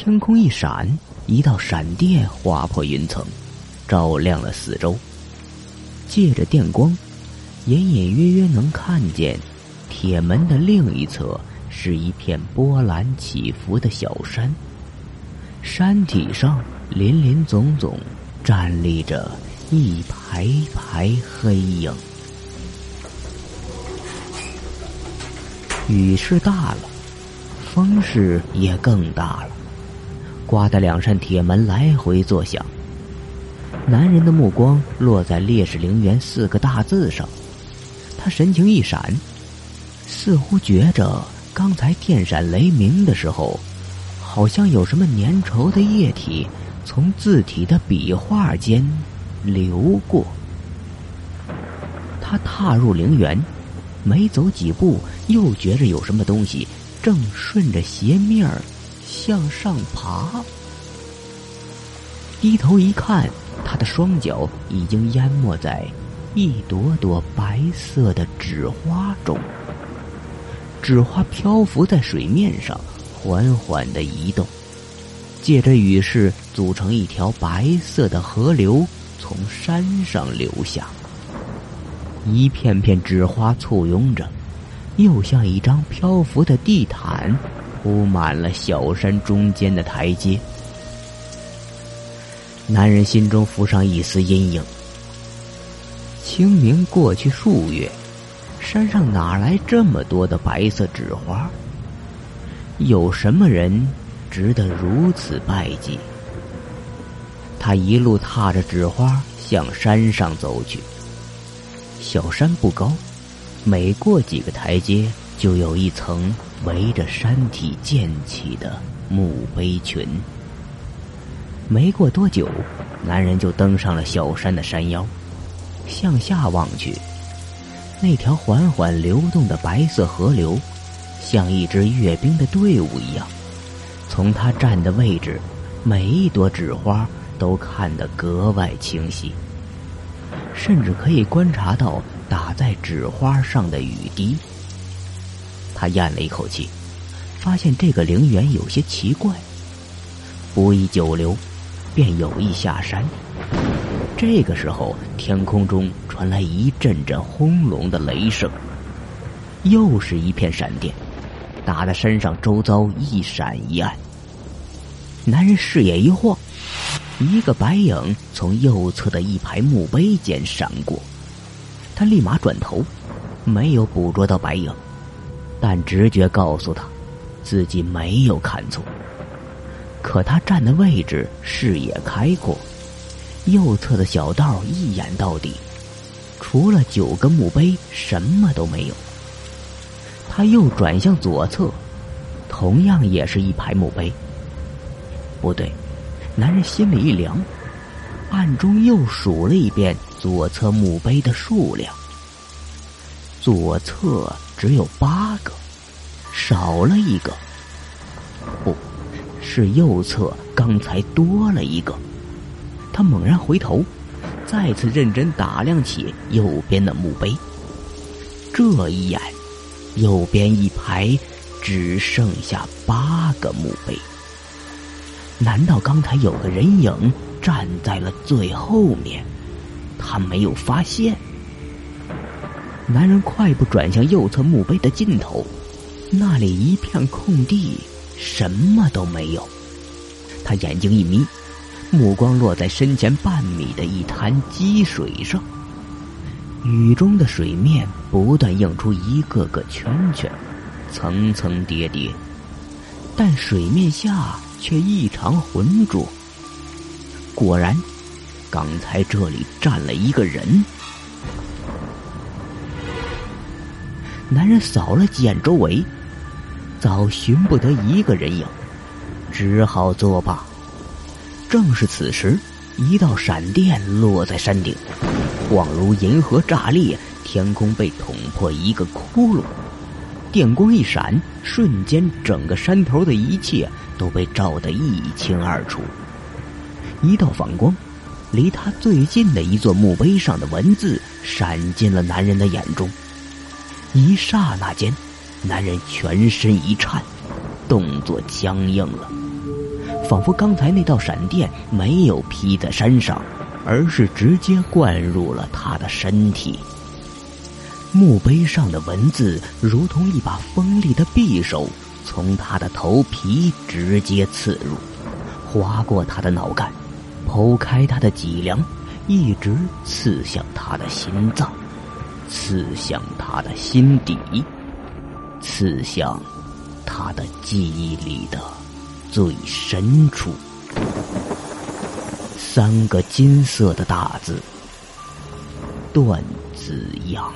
天空一闪，一道闪电划破云层，照亮了四周。借着电光，隐隐约约能看见铁门的另一侧是一片波澜起伏的小山，山体上林林总总站立着一排排黑影。雨势大了，风势也更大了，刮得两扇铁门来回作响。男人的目光落在“烈士陵园”四个大字上，他神情一闪，似乎觉着刚才电闪雷鸣的时候，好像有什么粘稠的液体从字体的笔画间流过。他踏入陵园。没走几步，又觉着有什么东西正顺着斜面儿向上爬。低头一看，他的双脚已经淹没在一朵朵白色的纸花中。纸花漂浮在水面上，缓缓的移动，借着雨势组成一条白色的河流，从山上流下。一片片纸花簇拥着，又像一张漂浮的地毯，铺满了小山中间的台阶。男人心中浮上一丝阴影。清明过去数月，山上哪来这么多的白色纸花？有什么人值得如此拜祭？他一路踏着纸花向山上走去。小山不高，每过几个台阶，就有一层围着山体建起的墓碑群。没过多久，男人就登上了小山的山腰，向下望去，那条缓缓流动的白色河流，像一支阅兵的队伍一样，从他站的位置，每一朵纸花都看得格外清晰。甚至可以观察到打在纸花上的雨滴。他咽了一口气，发现这个陵园有些奇怪。不宜久留，便有意下山。这个时候，天空中传来一阵阵轰隆的雷声，又是一片闪电，打得山上周遭一闪一暗。男人视野一晃。一个白影从右侧的一排墓碑间闪过，他立马转头，没有捕捉到白影，但直觉告诉他，自己没有看错。可他站的位置视野开阔，右侧的小道一眼到底，除了九个墓碑，什么都没有。他又转向左侧，同样也是一排墓碑。不对。男人心里一凉，暗中又数了一遍左侧墓碑的数量。左侧只有八个，少了一个。不，是右侧刚才多了一个。他猛然回头，再次认真打量起右边的墓碑。这一眼，右边一排只剩下八个墓碑。难道刚才有个人影站在了最后面？他没有发现。男人快步转向右侧墓碑的尽头，那里一片空地，什么都没有。他眼睛一眯，目光落在身前半米的一滩积水上。雨中的水面不断映出一个个圈圈，层层叠叠，但水面下。却异常浑浊。果然，刚才这里站了一个人。男人扫了几眼周围，早寻不得一个人影，只好作罢。正是此时，一道闪电落在山顶，恍如银河炸裂，天空被捅破一个窟窿。电光一闪，瞬间整个山头的一切都被照得一清二楚。一道反光，离他最近的一座墓碑上的文字闪进了男人的眼中。一刹那间，男人全身一颤，动作僵硬了。仿佛刚才那道闪电没有劈在山上，而是直接灌入了他的身体。墓碑上的文字如同一把锋利的匕首，从他的头皮直接刺入，划过他的脑干，剖开他的脊梁，一直刺向他的心脏，刺向他的心底，刺向他的记忆里的最深处。三个金色的大字：段子阳。